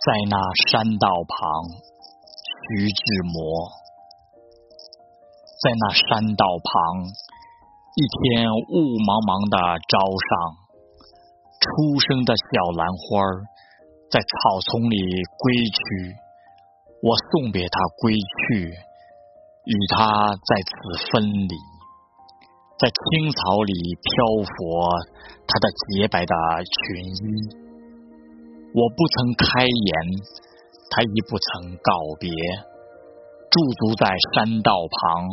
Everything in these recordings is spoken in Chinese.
在那山道旁，徐志摩。在那山道旁，一天雾茫茫的朝上，初生的小兰花在草丛里归去，我送别它归去，与它在此分离，在青草里漂浮，它的洁白的裙衣。我不曾开言，他亦不曾告别。驻足在山道旁，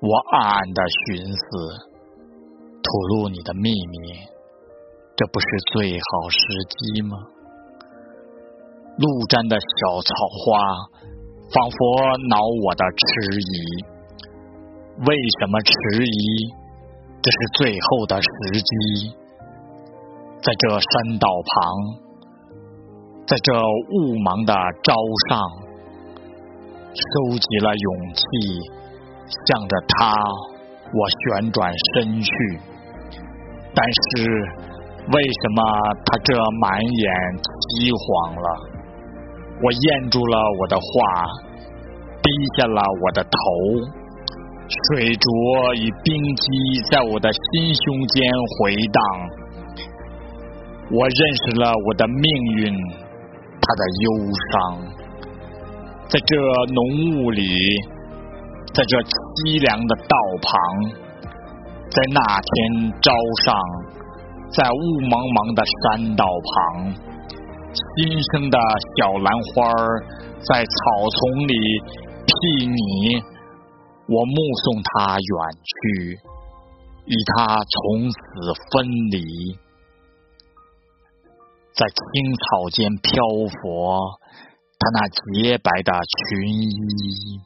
我暗暗的寻思：吐露你的秘密，这不是最好时机吗？路沾的小草花，仿佛恼我的迟疑。为什么迟疑？这是最后的时机，在这山道旁。在这雾茫的朝上，收集了勇气，向着他，我旋转身去。但是，为什么他这满眼凄惶了？我咽住了我的话，低下了我的头，水浊与冰激在我的心胸间回荡。我认识了我的命运。他的忧伤，在这浓雾里，在这凄凉的道旁，在那天朝上，在雾茫茫的山道旁，新生的小兰花在草丛里替你，我目送他远去，与他从此分离。在青草间漂泊，他那洁白的裙衣。